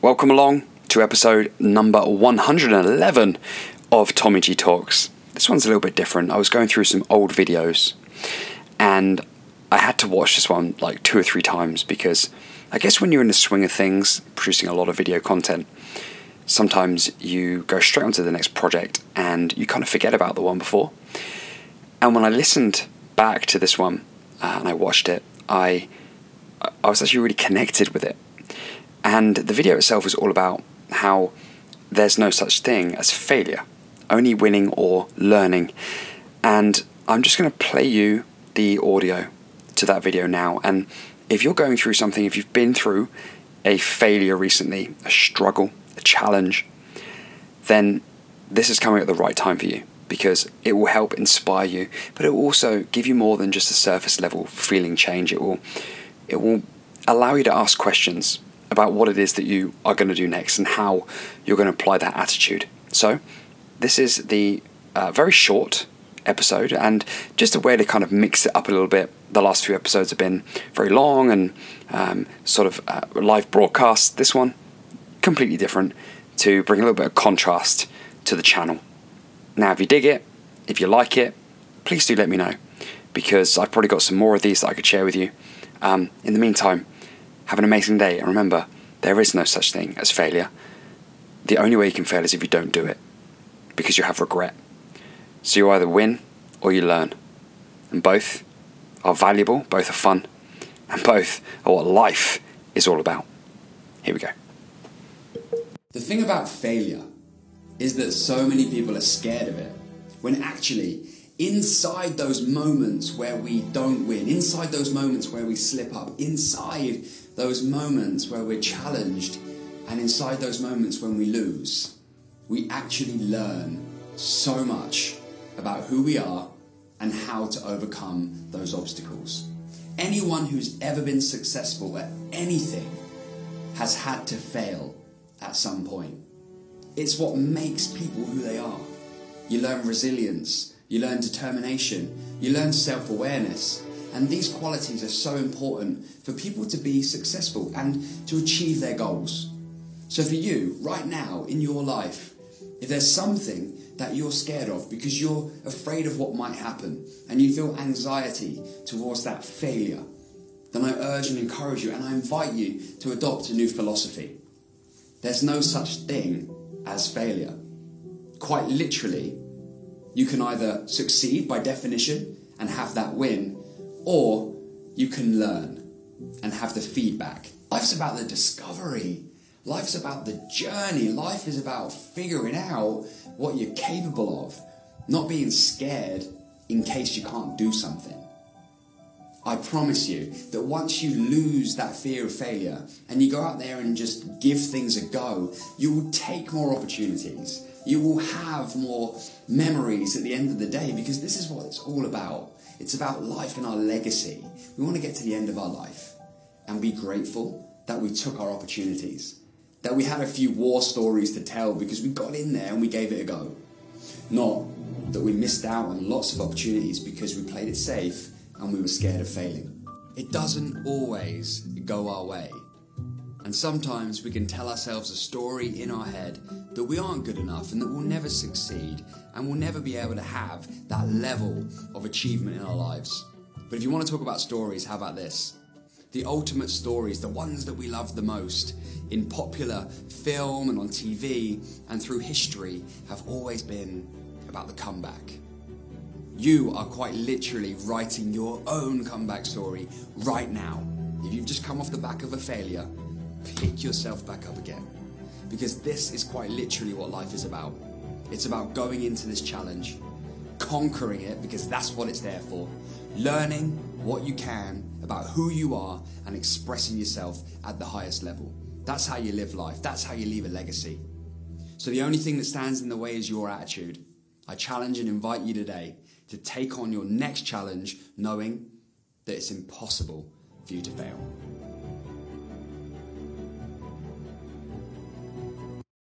Welcome along to episode number 111 of Tommy G Talks. This one's a little bit different. I was going through some old videos and I had to watch this one like two or three times because I guess when you're in the swing of things, producing a lot of video content, sometimes you go straight onto the next project and you kind of forget about the one before. And when I listened back to this one uh, and I watched it, I I was actually really connected with it. And the video itself was all about how there's no such thing as failure, only winning or learning. And I'm just going to play you the audio to that video now. And if you're going through something, if you've been through a failure recently, a struggle, a challenge, then this is coming at the right time for you because it will help inspire you, but it will also give you more than just a surface level feeling change. It will it will allow you to ask questions about what it is that you are going to do next and how you're going to apply that attitude. So, this is the uh, very short episode and just a way to kind of mix it up a little bit. The last few episodes have been very long and um, sort of uh, live broadcasts. This one, completely different to bring a little bit of contrast to the channel. Now, if you dig it, if you like it, please do let me know because I've probably got some more of these that I could share with you. Um, in the meantime, have an amazing day and remember, there is no such thing as failure. The only way you can fail is if you don't do it because you have regret. So you either win or you learn. And both are valuable, both are fun, and both are what life is all about. Here we go. The thing about failure is that so many people are scared of it, when actually, inside those moments where we don't win, inside those moments where we slip up, inside those moments where we're challenged, and inside those moments when we lose, we actually learn so much about who we are and how to overcome those obstacles. Anyone who's ever been successful at anything has had to fail at some point. It's what makes people who they are. You learn resilience, you learn determination, you learn self awareness. And these qualities are so important for people to be successful and to achieve their goals. So, for you, right now in your life, if there's something that you're scared of because you're afraid of what might happen and you feel anxiety towards that failure, then I urge and encourage you and I invite you to adopt a new philosophy. There's no such thing as failure. Quite literally, you can either succeed by definition and have that win, or you can learn and have the feedback. Life's about the discovery. Life's about the journey. Life is about figuring out what you're capable of, not being scared in case you can't do something. I promise you that once you lose that fear of failure and you go out there and just give things a go, you will take more opportunities. You will have more memories at the end of the day because this is what it's all about. It's about life and our legacy. We want to get to the end of our life and be grateful that we took our opportunities, that we had a few war stories to tell because we got in there and we gave it a go. Not that we missed out on lots of opportunities because we played it safe and we were scared of failing. It doesn't always go our way. And sometimes we can tell ourselves a story in our head that we aren't good enough and that we'll never succeed and we'll never be able to have that level of achievement in our lives. But if you want to talk about stories, how about this? The ultimate stories, the ones that we love the most in popular film and on TV and through history, have always been about the comeback you are quite literally writing your own comeback story right now. If you've just come off the back of a failure, pick yourself back up again. Because this is quite literally what life is about. It's about going into this challenge, conquering it, because that's what it's there for, learning what you can about who you are, and expressing yourself at the highest level. That's how you live life, that's how you leave a legacy. So the only thing that stands in the way is your attitude. I challenge and invite you today to take on your next challenge knowing that it's impossible for you to fail.